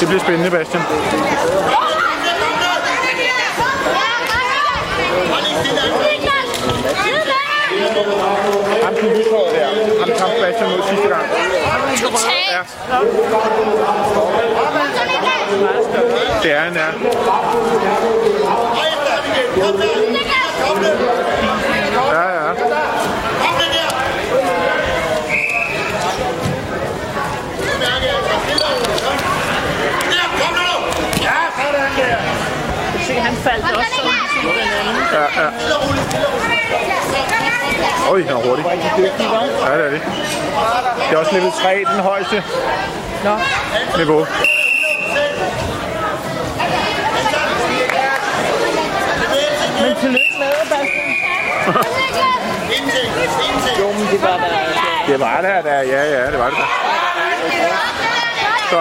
Det bliver spændende, Bastian. Ham den lyshårede der. Ham kam Bastian mod sidste gang. Ja. Det er han, ja. Ja, ja. Se, han faldt også som som den anden. Ja, ja. Øj, han er hurtig. Ja, det er det. Det er også level 3, den højeste Nå, niveau. men tillykke med det, Bastian. Jo, men det var da... Det var det her, der. Ja, ja, det var det der. Så